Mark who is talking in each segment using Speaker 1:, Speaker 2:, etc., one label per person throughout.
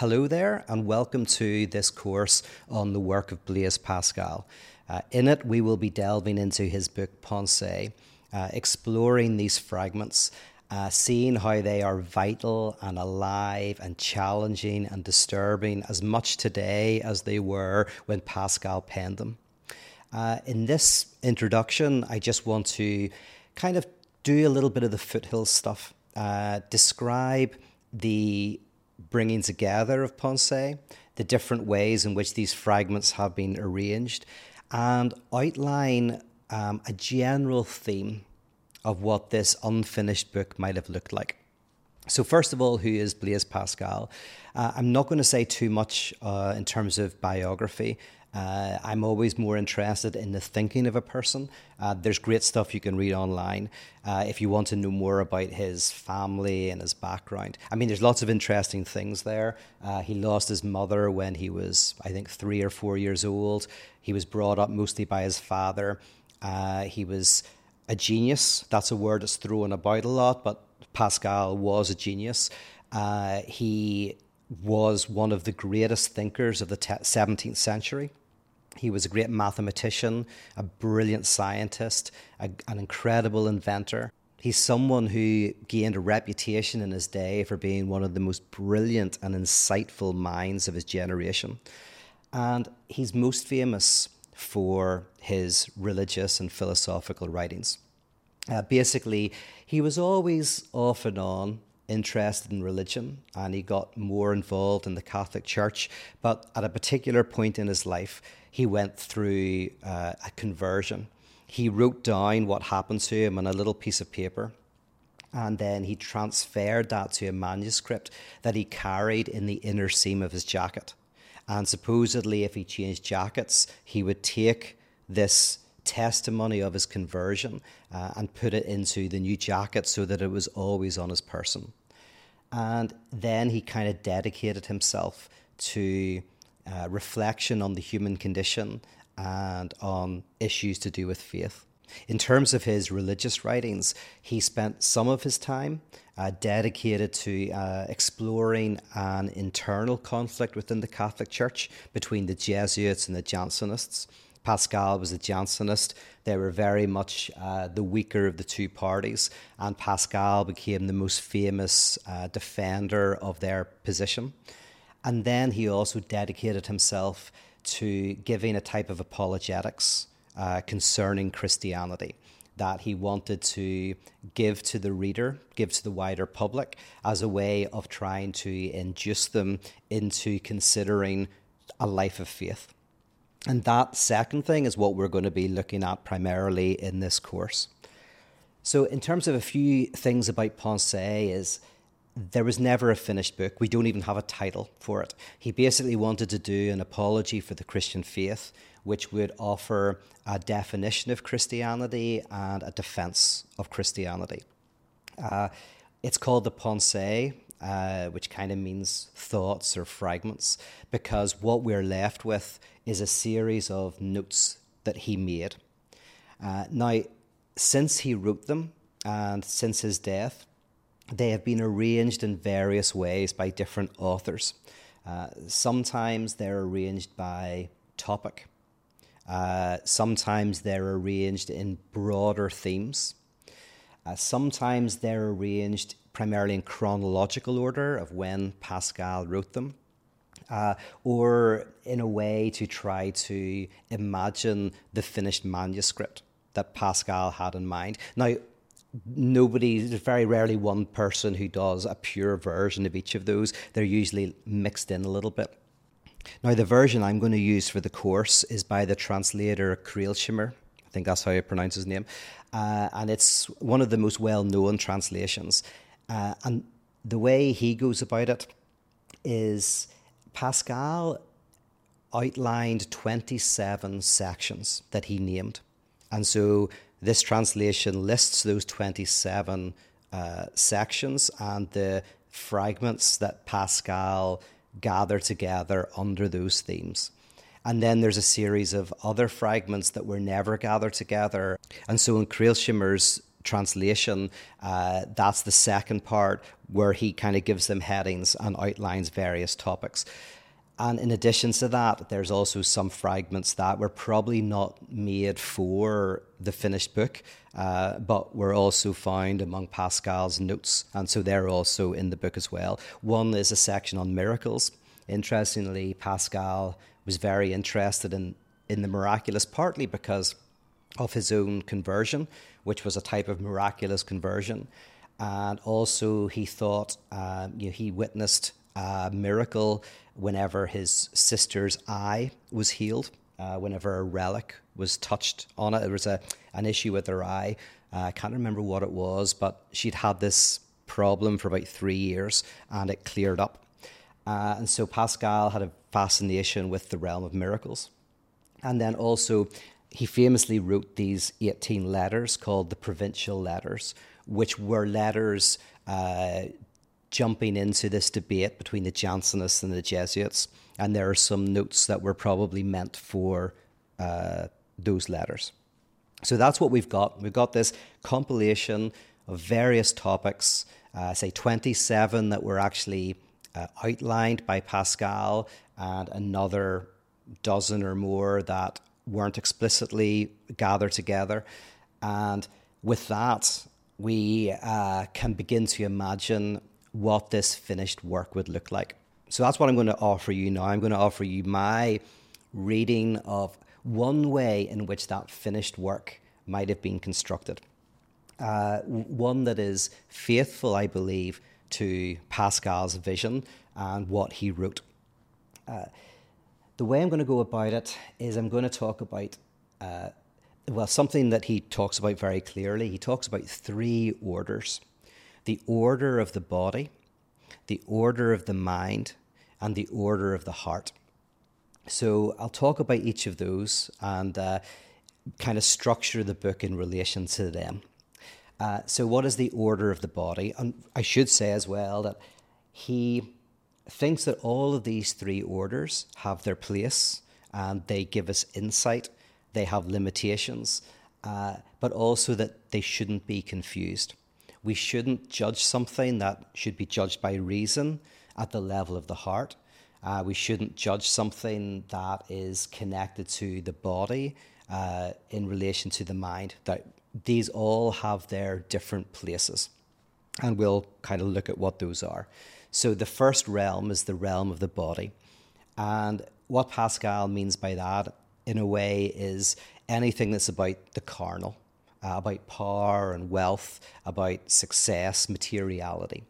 Speaker 1: Hello there, and welcome to this course on the work of Blaise Pascal. Uh, in it, we will be delving into his book Pensées, uh, exploring these fragments, uh, seeing how they are vital and alive and challenging and disturbing as much today as they were when Pascal penned them. Uh, in this introduction, I just want to kind of do a little bit of the foothills stuff, uh, describe the bringing together of Pensées, the different ways in which these fragments have been arranged, and outline um, a general theme of what this unfinished book might have looked like. So, first of all, who is Blaise Pascal? Uh, I'm not going to say too much uh, in terms of biography. Uh, I'm always more interested in the thinking of a person. Uh, there's great stuff you can read online uh, if you want to know more about his family and his background. I mean, there's lots of interesting things there. Uh, he lost his mother when he was, I think, three or four years old. He was brought up mostly by his father. Uh, he was a genius. That's a word that's thrown about a lot, but Pascal was a genius. Uh, he was one of the greatest thinkers of the 17th century. He was a great mathematician, a brilliant scientist, a, an incredible inventor. He's someone who gained a reputation in his day for being one of the most brilliant and insightful minds of his generation. And he's most famous for his religious and philosophical writings. Uh, basically, he was always off and on interested in religion and he got more involved in the Catholic Church. But at a particular point in his life, he went through uh, a conversion. He wrote down what happened to him on a little piece of paper. And then he transferred that to a manuscript that he carried in the inner seam of his jacket. And supposedly, if he changed jackets, he would take this testimony of his conversion uh, and put it into the new jacket so that it was always on his person. And then he kind of dedicated himself to uh, reflection on the human condition and on issues to do with faith. In terms of his religious writings, he spent some of his time uh, dedicated to uh, exploring an internal conflict within the Catholic Church between the Jesuits and the Jansenists. Pascal was a Jansenist. They were very much uh, the weaker of the two parties, and Pascal became the most famous uh, defender of their position. And then he also dedicated himself to giving a type of apologetics uh, concerning Christianity that he wanted to give to the reader, give to the wider public, as a way of trying to induce them into considering a life of faith. And that second thing is what we're going to be looking at primarily in this course. So, in terms of a few things about Pensées, is there was never a finished book. We don't even have a title for it. He basically wanted to do an apology for the Christian faith, which would offer a definition of Christianity and a defense of Christianity. Uh, it's called the Pensées, uh, which kind of means thoughts or fragments, because what we're left with is a series of notes that he made. Uh, now, since he wrote them and since his death, they have been arranged in various ways by different authors. Uh, sometimes they're arranged by topic. Uh, sometimes they're arranged in broader themes. Uh, sometimes they're arranged primarily in chronological order of when Pascal wrote them, uh, or in a way to try to imagine the finished manuscript that Pascal had in mind. Now, nobody, there's very rarely one person who does a pure version of each of those. They're usually mixed in a little bit. Now, the version I'm going to use for the course is by the translator Krailsheimer. I think that's how you pronounce his name. Uh, and it's one of the most well known translations. Uh, and the way he goes about it is Pascal outlined 27 sections that he named. And so this translation lists those 27 uh, sections and the fragments that Pascal gathered together under those themes. And then there's a series of other fragments that were never gathered together. And so in Krailsheimer's translation, uh, that's the second part where he kind of gives them headings and outlines various topics. And in addition to that, there's also some fragments that were probably not made for the finished book, uh, but were also found among Pascal's notes. And so they're also in the book as well. One is a section on miracles. Interestingly, Pascal was very interested in, in the miraculous, partly because of his own conversion, which was a type of miraculous conversion. And also, he thought um, you know, he witnessed a miracle whenever his sister's eye was healed, uh, whenever a relic was touched on it. There was a, an issue with her eye. Uh, I can't remember what it was, but she'd had this problem for about three years and it cleared up. Uh, and so Pascal had a fascination with the realm of miracles. And then also, he famously wrote these 18 letters called the Provincial Letters, which were letters uh, jumping into this debate between the Jansenists and the Jesuits. And there are some notes that were probably meant for uh, those letters. So that's what we've got. We've got this compilation of various topics, uh, say 27 that were actually uh, outlined by Pascal, and another dozen or more that weren't explicitly gathered together. And with that, we uh, can begin to imagine what this finished work would look like. So that's what I'm going to offer you now. I'm going to offer you my reading of one way in which that finished work might have been constructed. Uh, one that is faithful, I believe, to Pascal's vision and what he wrote. Uh, the way I'm going to go about it is I'm going to talk about, uh, well, something that he talks about very clearly. He talks about three orders the order of the body, the order of the mind, and the order of the heart. So I'll talk about each of those and uh, kind of structure the book in relation to them. Uh, so, what is the order of the body? And I should say as well that he thinks that all of these three orders have their place and they give us insight, they have limitations, uh, but also that they shouldn't be confused. We shouldn't judge something that should be judged by reason at the level of the heart. Uh, we shouldn't judge something that is connected to the body uh, in relation to the mind. That these all have their different places, and we'll kind of look at what those are. So the first realm is the realm of the body, and what Pascal means by that, in a way, is anything that's about the carnal uh, about power and wealth, about success, materiality.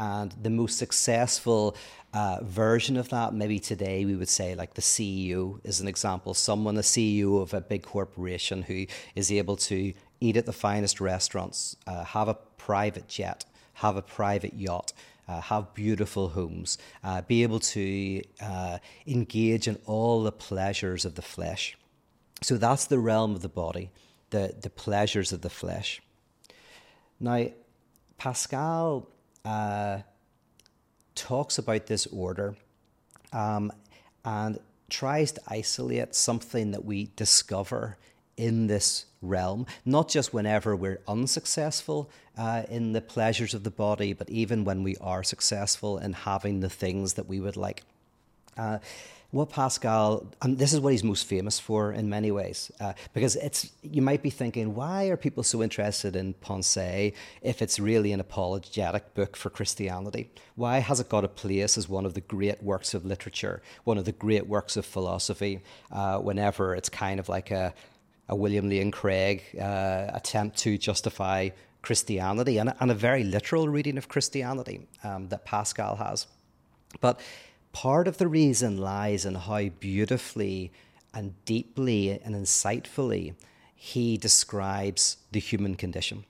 Speaker 1: And the most successful uh, version of that, maybe today we would say, like the CEO is an example. Someone, the CEO of a big corporation who is able to eat at the finest restaurants, uh, have a private jet, have a private yacht, uh, have beautiful homes, uh, be able to uh, engage in all the pleasures of the flesh. So that's the realm of the body the, the pleasures of the flesh. Now, Pascal uh, talks about this order um, and tries to isolate something that we discover in this realm, not just whenever we're unsuccessful uh, in the pleasures of the body, but even when we are successful in having the things that we would like. Uh, what Pascal, and this is what he's most famous for in many ways, uh, because it's you might be thinking, why are people so interested in Pensées if it's really an apologetic book for Christianity? Why has it got a place as one of the great works of literature, one of the great works of philosophy, uh, whenever it's kind of like a, a William Lane Craig uh, attempt to justify Christianity and, and, a very literal reading of Christianity um, that Pascal has. But part of the reason lies in how beautifully and deeply and insightfully he describes the human condition.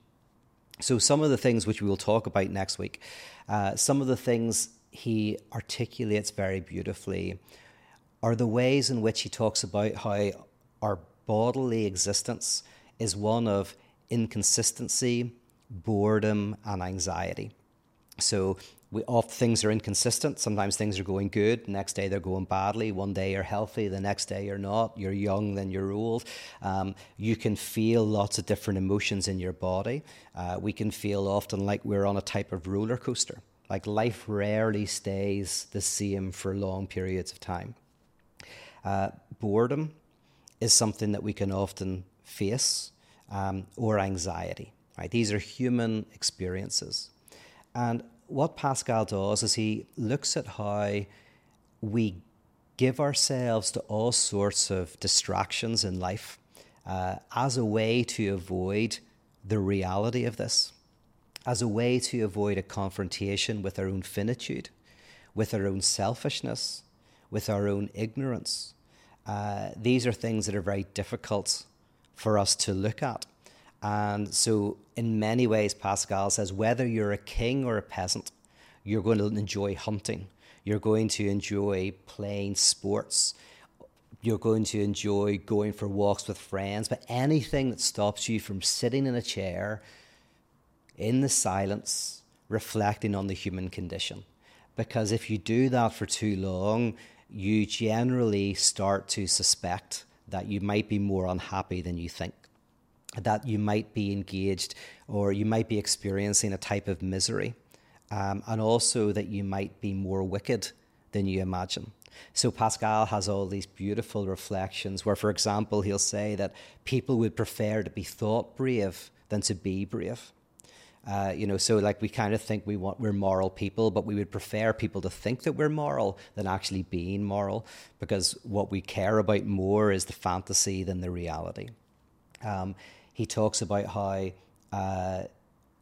Speaker 1: So, some of the things which we will talk about next week, uh, some of the things he articulates very beautifully are the ways in which he talks about how our bodily existence is one of inconsistency, boredom, and anxiety. So, we often things are inconsistent. Sometimes things are going good, next day they're going badly. One day you're healthy, the next day you're not. You're young, then you're old. Um, you can feel lots of different emotions in your body. Uh, we can feel often like we're on a type of roller coaster. Like life rarely stays the same for long periods of time. Uh, boredom is something that we can often face, um, or anxiety. Right? These are human experiences. And what Pascal does is he looks at how we give ourselves to all sorts of distractions in life uh, as a way to avoid the reality of this, as a way to avoid a confrontation with our own finitude, with our own selfishness, with our own ignorance. Uh, these are things that are very difficult for us to look at. And so, in many ways, Pascal says whether you're a king or a peasant, you're going to enjoy hunting, you're going to enjoy playing sports, you're going to enjoy going for walks with friends, but anything that stops you from sitting in a chair in the silence, reflecting on the human condition. Because if you do that for too long, you generally start to suspect that you might be more unhappy than you think that you might be engaged or you might be experiencing a type of misery, um, and also that you might be more wicked than you imagine. So Pascal has all these beautiful reflections where, for example, he'll say that people would prefer to be thought brave than to be brave. Uh, you know, so like we kind of think we want we're moral people, but we would prefer people to think that we're moral than actually being moral, because what we care about more is the fantasy than the reality. Um, he talks about how uh,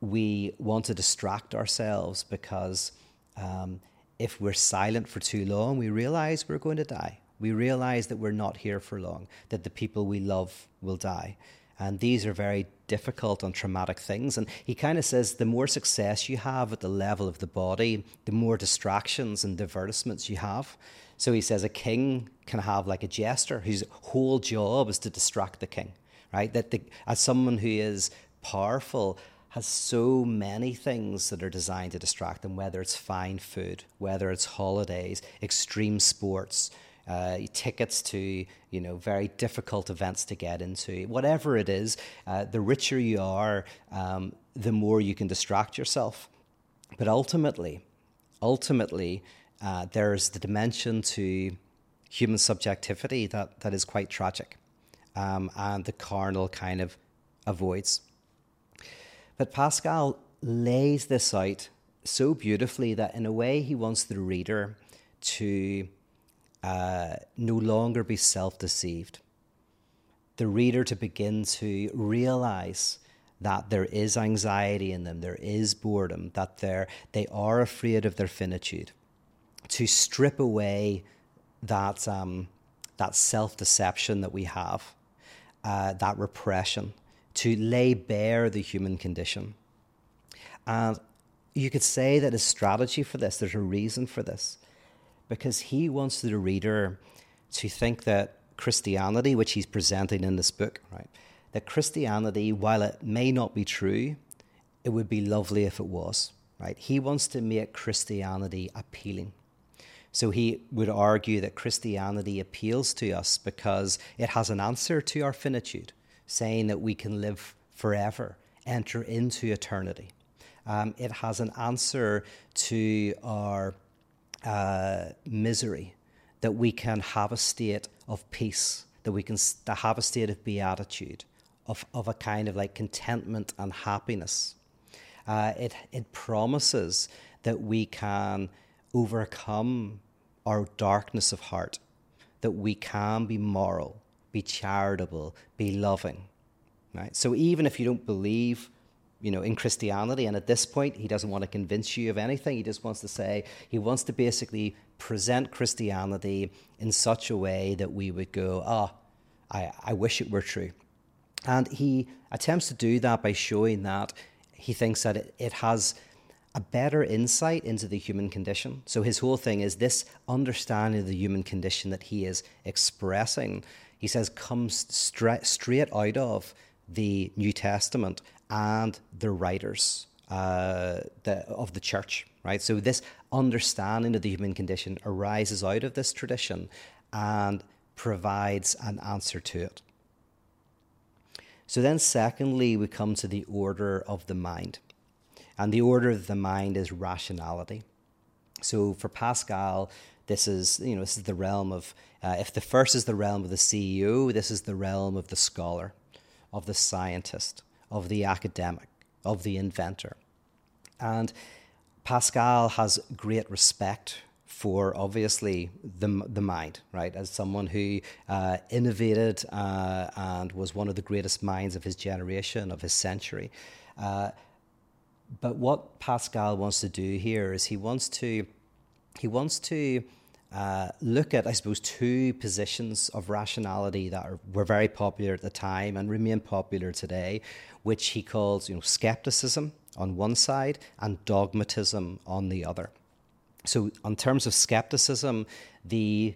Speaker 1: we want to distract ourselves because um, if we're silent for too long, we realize we're going to die. We realize that we're not here for long, that the people we love will die. And these are very difficult and traumatic things. And he kind of says the more success you have at the level of the body, the more distractions and divertissements you have. So he says a king can have like a jester whose whole job is to distract the king right? That the, as someone who is powerful has so many things that are designed to distract them, whether it's fine food, whether it's holidays, extreme sports, uh, tickets to you know very difficult events to get into, whatever it is. Uh, the richer you are, um, the more you can distract yourself. But ultimately, ultimately, uh, there's the dimension to human subjectivity that, that is quite tragic um, and the carnal kind of avoids. But Pascal lays this out so beautifully that, in a way, he wants the reader to uh, no longer be self deceived. The reader to begin to realize that there is anxiety in them, there is boredom, that they are afraid of their finitude. To strip away that, um, that self deception that we have uh, that repression, to lay bare the human condition. And you could say that a strategy for this, there's a reason for this, because he wants the reader to think that Christianity, which he's presenting in this book, right, that Christianity, while it may not be true, it would be lovely if it was, right? He wants to make Christianity appealing. So he would argue that Christianity appeals to us because it has an answer to our finitude, saying that we can live forever, enter into eternity. Um, it has an answer to our uh, misery, that we can have a state of peace, that we can have a state of beatitude, of, of a kind of like contentment and happiness. Uh, it, it promises that we can overcome our darkness of heart, that we can be moral, be charitable, be loving. Right? So even if you don't believe, you know, in Christianity, and at this point he doesn't want to convince you of anything, he just wants to say he wants to basically present Christianity in such a way that we would go, ah, oh, I, I wish it were true. And he attempts to do that by showing that he thinks that it, it has a better insight into the human condition. So his whole thing is this understanding of the human condition that he is expressing, he says, comes stra- straight out of the New Testament and the writers uh, the, of the church, right? So this understanding of the human condition arises out of this tradition and provides an answer to it. So then, secondly, we come to the order of the mind. And the order of the mind is rationality. So for Pascal, this is you know this is the realm of uh, if the first is the realm of the CEO, this is the realm of the scholar, of the scientist, of the academic, of the inventor, and Pascal has great respect for obviously the the mind, right? As someone who uh, innovated uh, and was one of the greatest minds of his generation, of his century. Uh, but what Pascal wants to do here is he wants to he wants to uh, look at, I suppose, two positions of rationality that are, were very popular at the time and remain popular today, which he calls, you know, skepticism on one side and dogmatism on the other. So, in terms of skepticism, the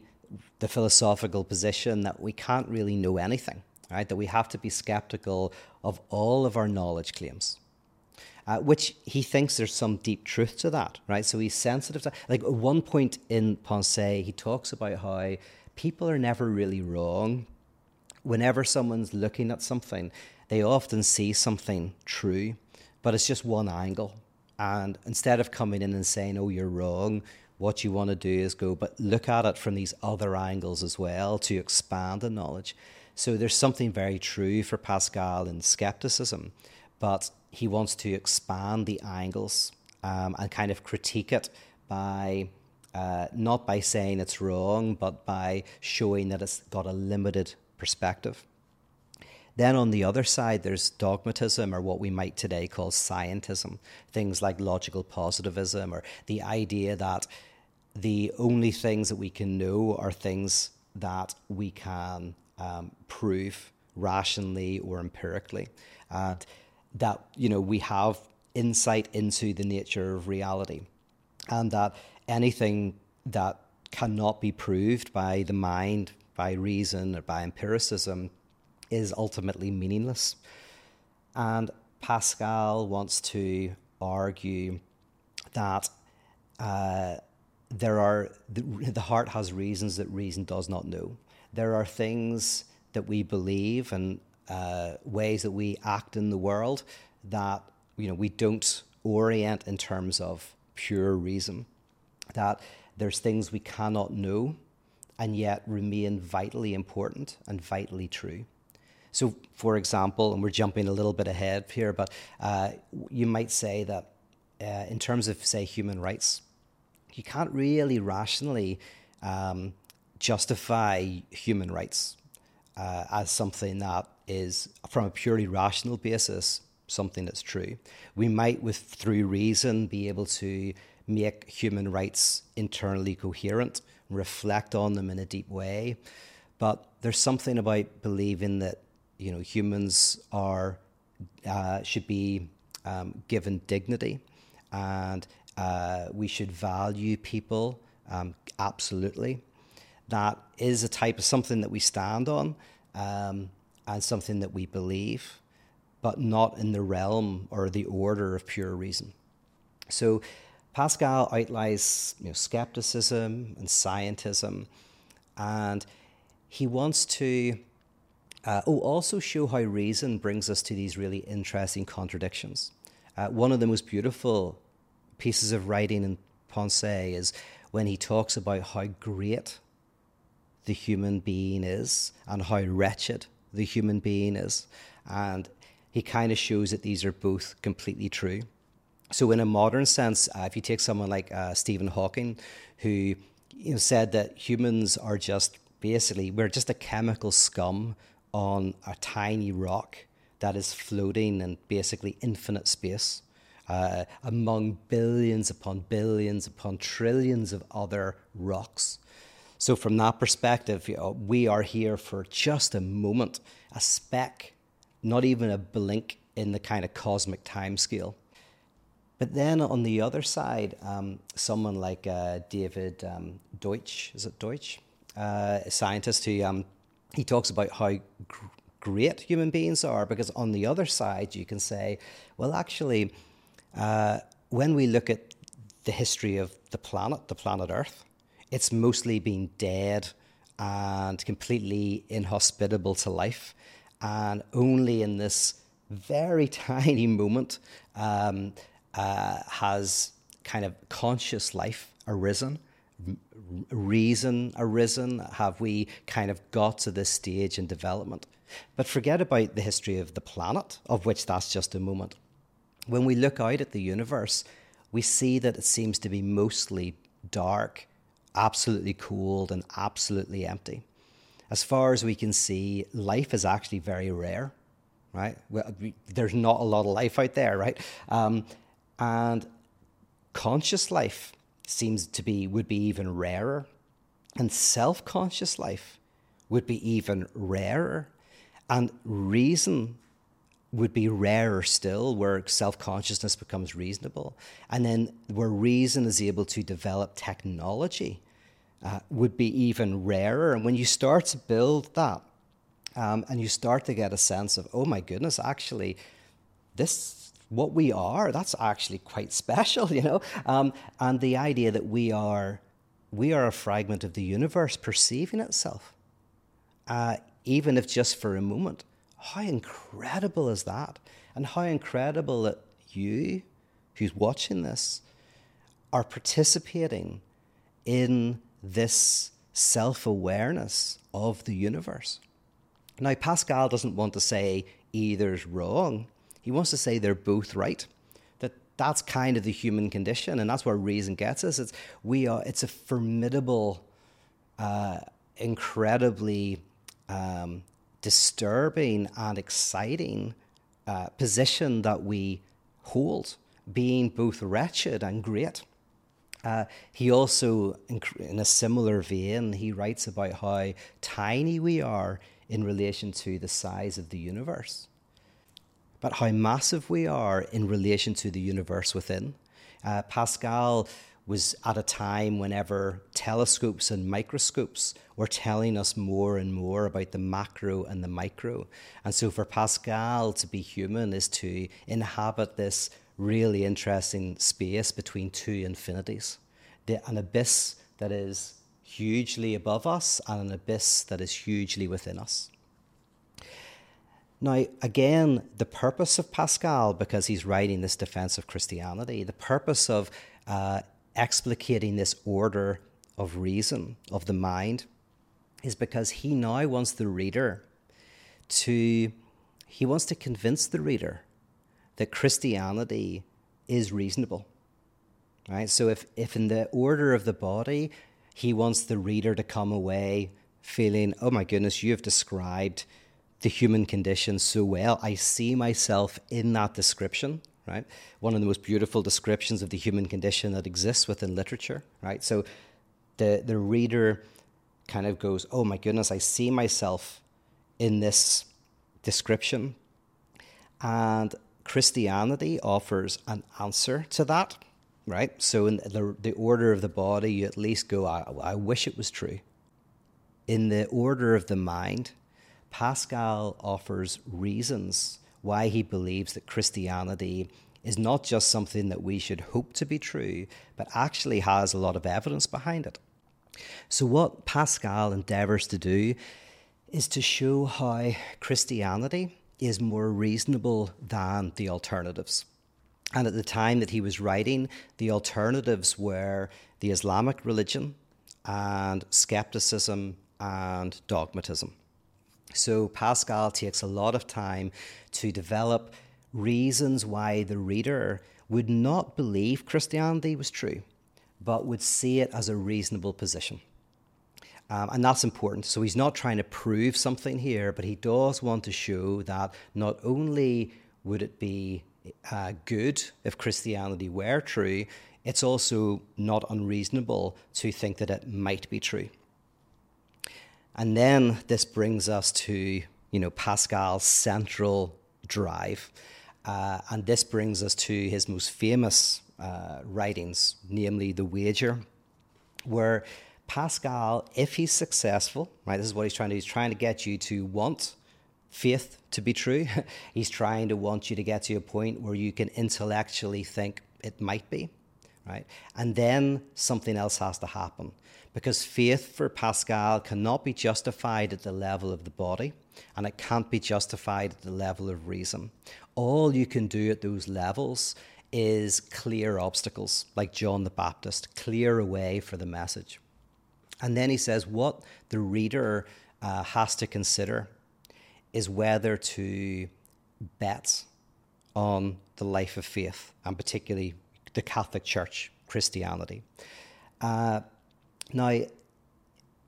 Speaker 1: the philosophical position that we can't really know anything, right? That we have to be skeptical of all of our knowledge claims uh, which he thinks there's some deep truth to that, right? So he's sensitive to like at one point in Pensées, he talks about how people are never really wrong. Whenever someone's looking at something, they often see something true, but it's just one angle. And instead of coming in and saying, "Oh, you're wrong," what you want to do is go, but look at it from these other angles as well to expand the knowledge. So there's something very true for Pascal in skepticism, but he wants to expand the angles um, and kind of critique it by uh, not by saying it's wrong, but by showing that it's got a limited perspective. Then on the other side, there's dogmatism, or what we might today call scientism, things like logical positivism, or the idea that the only things that we can know are things that we can um, prove rationally or empirically. And that you know we have insight into the nature of reality, and that anything that cannot be proved by the mind, by reason, or by empiricism is ultimately meaningless. And Pascal wants to argue that uh, there are the, the heart has reasons that reason does not know. There are things that we believe and uh, ways that we act in the world that you know we don't orient in terms of pure reason. That there's things we cannot know and yet remain vitally important and vitally true. So, for example, and we're jumping a little bit ahead here, but uh, you might say that uh, in terms of, say, human rights, you can't really rationally um, justify human rights uh, as something that is, from a purely rational basis, something that's true. We might, with through reason, be able to make human rights internally coherent, reflect on them in a deep way. But there's something about believing that you know humans are uh, should be um, given dignity, and uh, we should value people um, absolutely. That is a type of something that we stand on. Um, as something that we believe, but not in the realm or the order of pure reason. So Pascal outlines you know, skepticism and scientism, and he wants to uh, oh, also show how reason brings us to these really interesting contradictions. Uh, one of the most beautiful pieces of writing in Pensées is when he talks about how great the human being is and how wretched the human being is. And he kind of shows that these are both completely true. So, in a modern sense, uh, if you take someone like uh, Stephen Hawking, who you know, said that humans are just basically, we're just a chemical scum on a tiny rock that is floating in basically infinite space uh, among billions upon billions upon trillions of other rocks. So, from that perspective, you know, we are here for just a moment, a speck, not even a blink in the kind of cosmic time scale. But then on the other side, um, someone like uh, David um, Deutsch, is it Deutsch? Uh, a scientist who um, he talks about how gr- great human beings are, because on the other side, you can say, well, actually, uh, when we look at the history of the planet, the planet Earth. It's mostly been dead and completely inhospitable to life. And only in this very tiny moment um, uh, has kind of conscious life arisen, reason arisen? Have we kind of got to this stage in development? But forget about the history of the planet, of which that's just a moment. When we look out at the universe, we see that it seems to be mostly dark, absolutely cold, and absolutely empty. As far as we can see, life is actually very rare, right? Well, there's not a lot of life out there, right? Um, and conscious life seems to be would be even rarer, and self-conscious life would be even rarer, and reason would be rarer still, where self consciousness becomes reasonable. And then where reason is able to develop technology uh, would be even rarer. And when you start to build that, um, and you start to get a sense of, oh my goodness, actually, this, what we are, that's actually quite special, you know? Um, and the idea that we are, we are a fragment of the universe perceiving itself, uh, even if just for a moment. How incredible is that? And how incredible that you, who's watching this, are participating in this self awareness of the universe. Now, Pascal doesn't want to say either's wrong, he wants to say they're both right. That that's kind of the human condition, and that's where reason gets us. It's, we are, it's a formidable, uh, incredibly um, disturbing and exciting uh, position that we hold, being both wretched and great. Uh, he also, in a similar vein, he writes about how tiny we are in relation to the size of the universe, but how massive we are in relation to the universe within. Uh, Pascal was at a time whenever telescopes and microscopes were telling us more and more about the macro and the micro. And so for Pascal to be human is to inhabit this really interesting space between two infinities the, an abyss that is hugely above us and an abyss that is hugely within us. Now, again, the purpose of Pascal, because he's writing this defense of Christianity, the purpose of uh, explicating this order of reason, of the mind, is because he now wants the reader to, he wants to convince the reader that Christianity is reasonable. Right? So if, if in the order of the body, he wants the reader to come away feeling, oh my goodness, you have described the human condition so well. I see myself in that description right? One of the most beautiful descriptions of the human condition that exists within literature, right? So the, the reader kind of goes, oh my goodness, I see myself in this description. And Christianity offers an answer to that, right? So in the, the order of the body, you at least go, I, I wish it was true. In the order of the mind, Pascal offers reasons why he believes that Christianity is not just something that we should hope to be true, but actually has a lot of evidence behind it. So, what Pascal endeavors to do is to show how Christianity is more reasonable than the alternatives. And at the time that he was writing, the alternatives were the Islamic religion and skepticism and dogmatism. So Pascal takes a lot of time to develop reasons why the reader would not believe Christianity was true, but would see it as a reasonable position. Um, and that's important. So he's not trying to prove something here, but he does want to show that not only would it be uh, good if Christianity were true, it's also not unreasonable to think that it might be true. And then this brings us to, you know, Pascal's central drive. Uh, and this brings us to his most famous uh, writings, namely The Wager, where Pascal, if he's successful, right, this is what he's trying to do, he's trying to get you to want faith to be true. he's trying to want you to get to a point where you can intellectually think it might be. right? And then something else has to happen because faith for Pascal cannot be justified at the level of the body and it can't be justified at the level of reason. All you can do at those levels is clear obstacles, like John the Baptist, clear a way for the message. And then he says what the reader uh, has to consider is whether to bet on the life of faith, and particularly the Catholic Church, Christianity. Uh, now,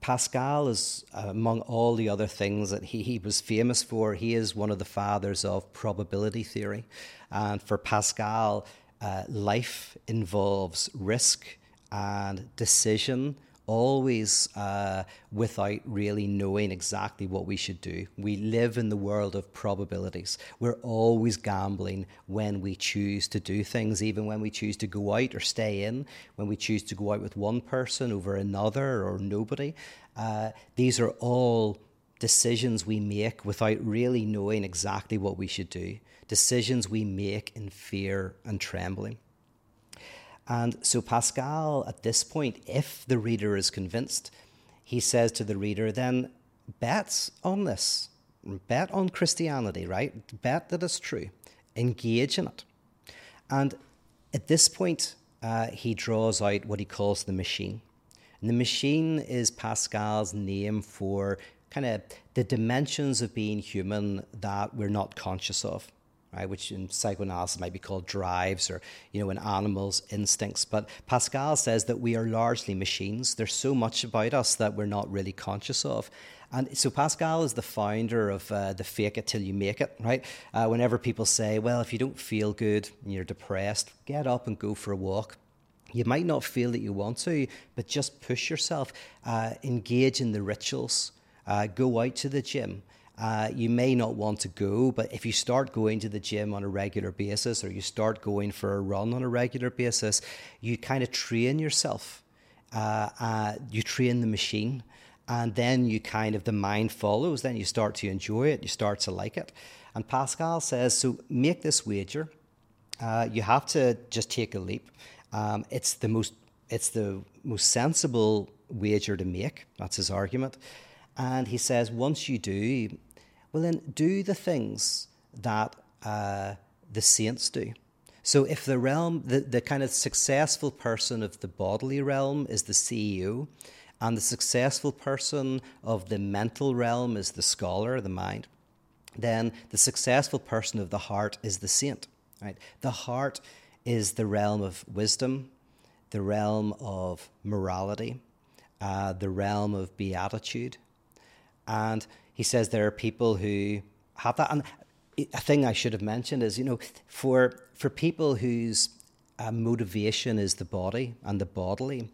Speaker 1: Pascal is, uh, among all the other things that he, he was famous for, he is one of the fathers of probability theory. And for Pascal, uh, life involves risk and decision always uh, without really knowing exactly what we should do. We live in the world of probabilities. We're always gambling when we choose to do things, even when we choose to go out or stay in, when we choose to go out with one person over another or nobody. Uh, these are all decisions we make without really knowing exactly what we should do, decisions we make in fear and trembling. And so, Pascal, at this point, if the reader is convinced, he says to the reader, then bet on this, bet on Christianity, right? Bet that it's true, engage in it. And at this point, uh, he draws out what he calls the machine. And the machine is Pascal's name for kind of the dimensions of being human that we're not conscious of right, which in psychoanalysis might be called drives or, you know, in animals, instincts. But Pascal says that we are largely machines. There's so much about us that we're not really conscious of. And so Pascal is the founder of uh, the fake it till you make it, right? Uh, whenever people say, well, if you don't feel good and you're depressed, get up and go for a walk. You might not feel that you want to, but just push yourself. Uh, engage in the rituals. Uh, go out to the gym. Uh, you may not want to go, but if you start going to the gym on a regular basis or you start going for a run on a regular basis, you kind of train yourself. Uh, uh, you train the machine, and then you kind of, the mind follows. Then you start to enjoy it, you start to like it. And Pascal says so make this wager. Uh, you have to just take a leap. Um, it's the most it's the most sensible wager to make. That's his argument. And he says, once you do, well, then do the things that uh, the saints do. So if the realm, the, the kind of successful person of the bodily realm is the CEO, and the successful person of the mental realm is the scholar, the mind, then the successful person of the heart is the saint. Right? The heart is the realm of wisdom, the realm of morality, uh, the realm of beatitude, and he says there are people who have that. And a thing I should have mentioned is, you know, for for people whose uh, motivation is the body and the bodily,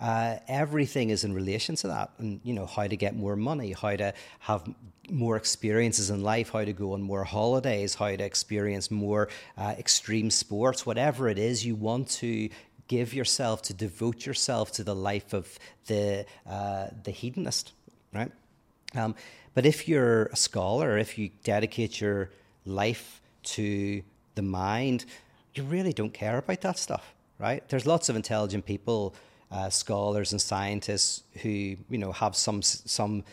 Speaker 1: uh, everything is in relation to that. And you know, how to get more money, how to have more experiences in life, how to go on more holidays, how to experience more uh, extreme sports, whatever it is you want to give yourself to devote yourself to the life of the uh, the hedonist, right? Um, but if you're a scholar, if you dedicate your life to the mind, you really don't care about that stuff, right? There's lots of intelligent people, uh, scholars and scientists who you know have some some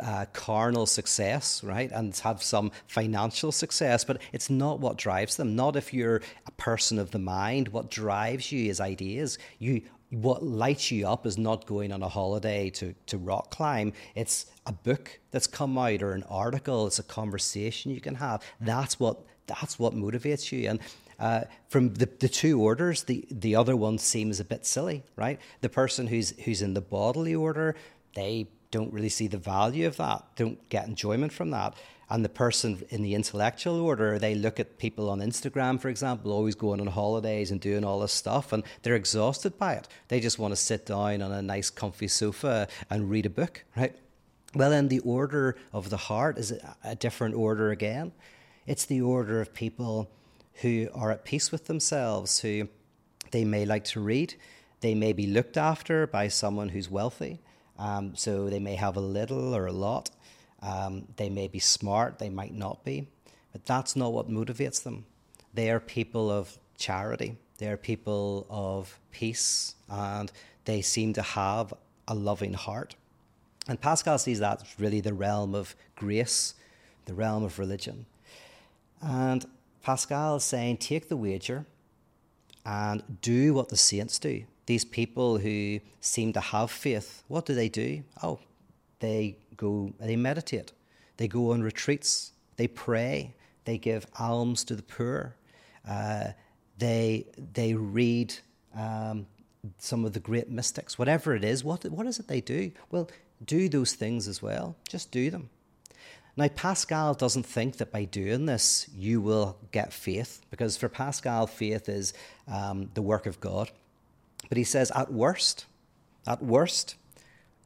Speaker 1: uh, carnal success, right, and have some financial success, but it's not what drives them. Not if you're a person of the mind. What drives you is ideas. You what lights you up is not going on a holiday to, to rock climb. It's a book that's come out or an article. It's a conversation you can have. That's what that's what motivates you. And uh, from the, the two orders, the, the other one seems a bit silly, right? The person who's who's in the bodily order, they don't really see the value of that, don't get enjoyment from that. And the person in the intellectual order, they look at people on Instagram, for example, always going on holidays and doing all this stuff, and they're exhausted by it. They just want to sit down on a nice, comfy sofa and read a book, right? Well, then the order of the heart is a different order again. It's the order of people who are at peace with themselves, who they may like to read, they may be looked after by someone who's wealthy, um, so they may have a little or a lot. Um, they may be smart, they might not be, but that's not what motivates them. They are people of charity. They're people of peace and they seem to have a loving heart. And Pascal sees that as really the realm of grace, the realm of religion. And Pascal is saying, take the wager and do what the saints do. These people who seem to have faith, what do they do? Oh, they go, they meditate, they go on retreats, they pray, they give alms to the poor, uh, they, they read um, some of the great mystics, whatever it is. What, what is it they do? Well, do those things as well. Just do them. Now, Pascal doesn't think that by doing this you will get faith, because for Pascal, faith is um, the work of God. But he says, at worst, at worst,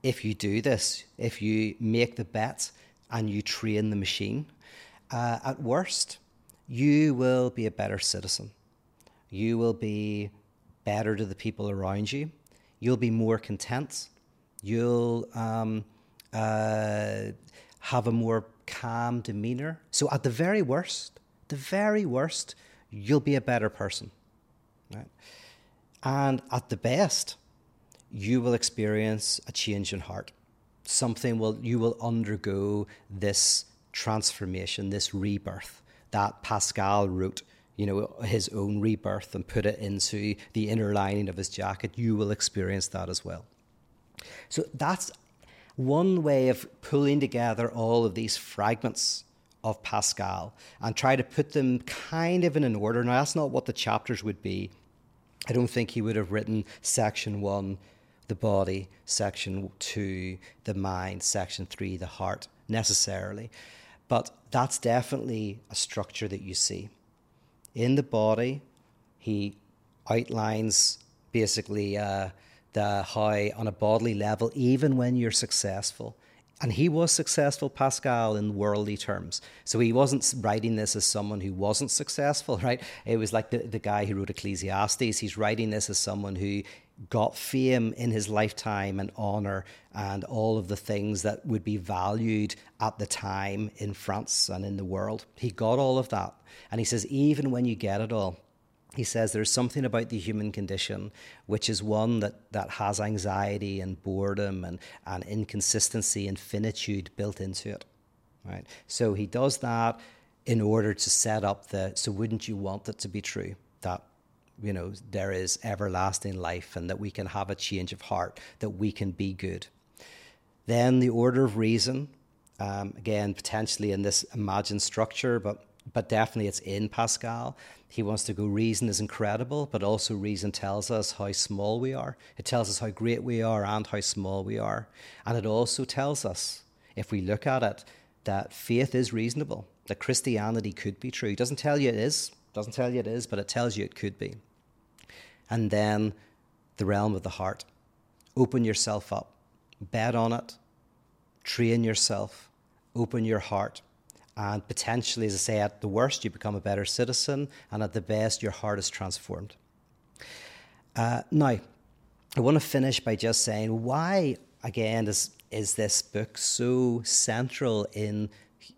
Speaker 1: if you do this, if you make the bet and you train the machine, uh, at worst, you will be a better citizen. You will be better to the people around you. You'll be more content. You'll um, uh, have a more calm demeanor. So, at the very worst, the very worst, you'll be a better person. Right? And at the best, you will experience a change in heart. Something will, you will undergo this transformation, this rebirth that Pascal wrote, you know, his own rebirth and put it into the inner lining of his jacket. You will experience that as well. So that's one way of pulling together all of these fragments of Pascal and try to put them kind of in an order. Now, that's not what the chapters would be. I don't think he would have written section one, the body, section two, the mind, section three, the heart, necessarily. But that's definitely a structure that you see. In the body, he outlines basically uh, the how, on a bodily level, even when you're successful, and he was successful, Pascal, in worldly terms. So he wasn't writing this as someone who wasn't successful, right? It was like the, the guy who wrote Ecclesiastes. He's writing this as someone who got fame in his lifetime and honor and all of the things that would be valued at the time in France and in the world. He got all of that. And he says, even when you get it all, he says there's something about the human condition which is one that, that has anxiety and boredom and, and inconsistency and finitude built into it right so he does that in order to set up the so wouldn't you want it to be true that you know there is everlasting life and that we can have a change of heart that we can be good then the order of reason um, again potentially in this imagined structure but but definitely it's in Pascal. He wants to go, reason is incredible, but also reason tells us how small we are. It tells us how great we are and how small we are. And it also tells us, if we look at it, that faith is reasonable, that Christianity could be true. It doesn't tell you it is, doesn't tell you it is, but it tells you it could be. And then the realm of the heart. Open yourself up, bet on it, train yourself, open your heart and potentially, as I say, at the worst, you become a better citizen, and at the best, your heart is transformed. Uh, now, I want to finish by just saying why, again, is, is this book so central in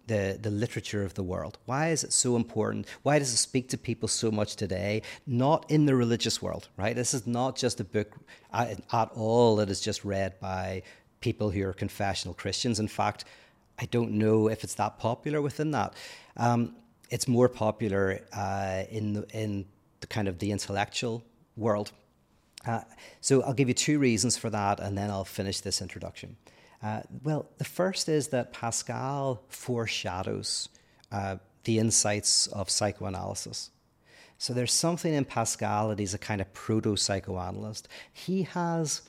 Speaker 1: the, the literature of the world? Why is it so important? Why does it speak to people so much today? Not in the religious world, right? This is not just a book at, at all that is just read by people who are confessional Christians. In fact, I don't know if it's that popular within that. Um, it's more popular uh, in the, in the kind of the intellectual world. Uh, so I'll give you two reasons for that, and then I'll finish this introduction. Uh, well, the first is that Pascal foreshadows uh, the insights of psychoanalysis. So there's something in Pascal that he's a kind of proto psychoanalyst. He has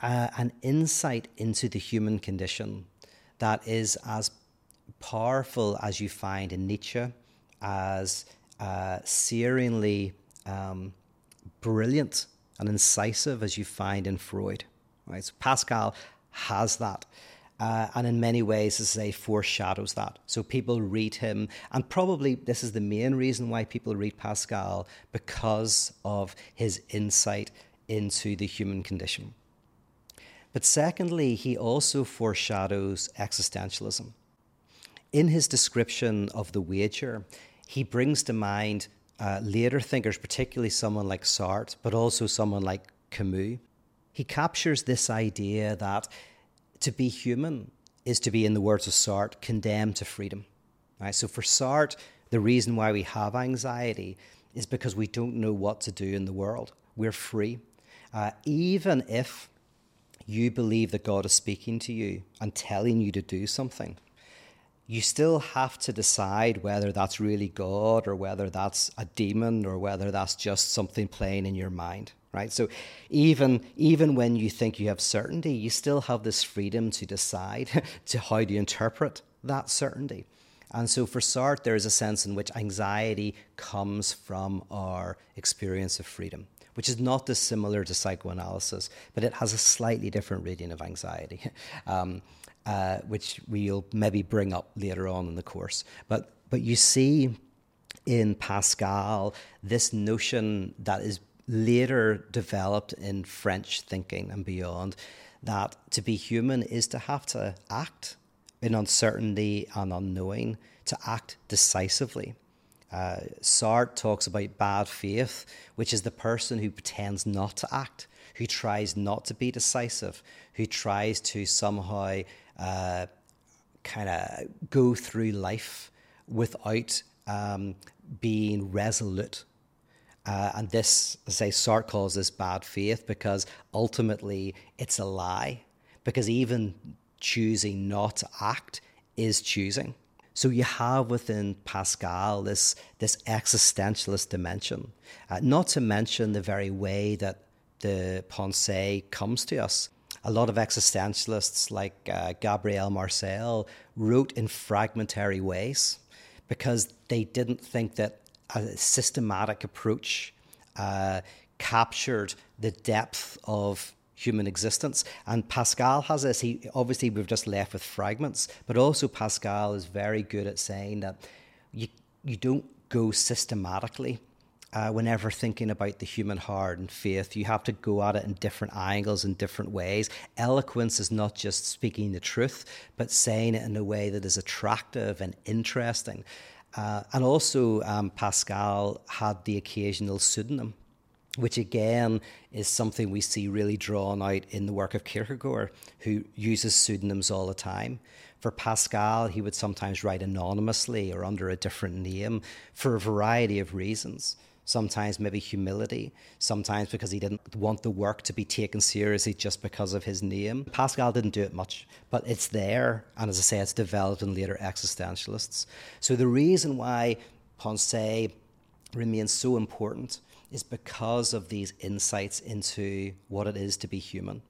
Speaker 1: uh, an insight into the human condition that is as powerful as you find in Nietzsche, as uh, searingly um, brilliant and incisive as you find in Freud. Right? So Pascal has that. Uh, and in many ways, as I say, foreshadows that. So people read him, and probably this is the main reason why people read Pascal because of his insight into the human condition. But secondly, he also foreshadows existentialism. In his description of the wager, he brings to mind uh, later thinkers, particularly someone like Sartre, but also someone like Camus, he captures this idea that to be human is to be, in the words of Sartre, condemned to freedom. Right? So for Sartre, the reason why we have anxiety is because we don't know what to do in the world. We're free. Uh, even if you believe that God is speaking to you and telling you to do something, you still have to decide whether that's really God or whether that's a demon or whether that's just something playing in your mind right so even even when you think you have certainty you still have this freedom to decide to how to interpret that certainty and so for Sartre, there is a sense in which anxiety comes from our experience of freedom, which is not dissimilar to psychoanalysis, but it has a slightly different reading of anxiety. Um, uh, which we'll maybe bring up later on in the course. But but you see in Pascal this notion that is later developed in French thinking and beyond that to be human is to have to act in uncertainty and unknowing, to act decisively. Uh, Sartre talks about bad faith, which is the person who pretends not to act, who tries not to be decisive, who tries to somehow uh, kind of go through life without um, being resolute. Uh, and this, as I say, Sartre calls this bad faith because ultimately it's a lie. Because even choosing not to act is choosing. So you have within Pascal this, this existentialist dimension, uh, not to mention the very way that the Pensées comes to us. A lot of existentialists like uh, Gabriel Marcel wrote in fragmentary ways because they didn't think that a systematic approach uh, captured the depth of human existence. And Pascal has this. He obviously we've just left with fragments, but also Pascal is very good at saying that you you don't go systematically. Uh, whenever thinking about the human heart and faith, you have to go at it in different angles and different ways. Eloquence is not just speaking the truth, but saying it in a way that is attractive and interesting. Uh, and also, um, Pascal had the occasional pseudonym which again is something we see really drawn out in the work of Kierkegaard, who uses pseudonyms all the time. For Pascal, he would sometimes write anonymously or under a different name for a variety of reasons. Sometimes maybe humility, sometimes because he didn't want the work to be taken seriously just because of his name. Pascal didn't do it much, but it's there, and as I say, it's developed in later existentialists. So the reason why Pensées remains so important is because of these insights into what it is to be human.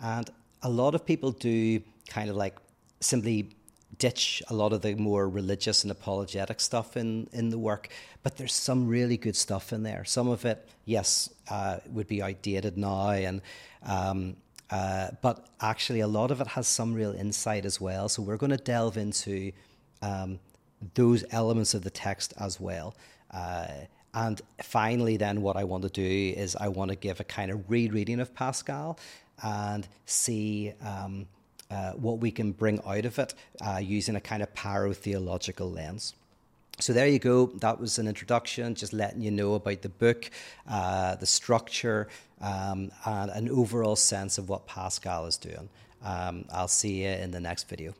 Speaker 1: And a lot of people do kind of like simply ditch a lot of the more religious and apologetic stuff in, in the work, but there's some really good stuff in there. Some of it, yes, uh, would be outdated now, and um, uh, but actually a lot of it has some real insight as well. So we're going to delve into um, those elements of the text as well. Uh, and finally, then what I want to do is I want to give a kind of rereading of Pascal and see um, uh, what we can bring out of it uh, using a kind of pyrotheological lens. So there you go. That was an introduction, just letting you know about the book, uh, the structure, um, and an overall sense of what Pascal is doing. Um, I'll see you in the next video.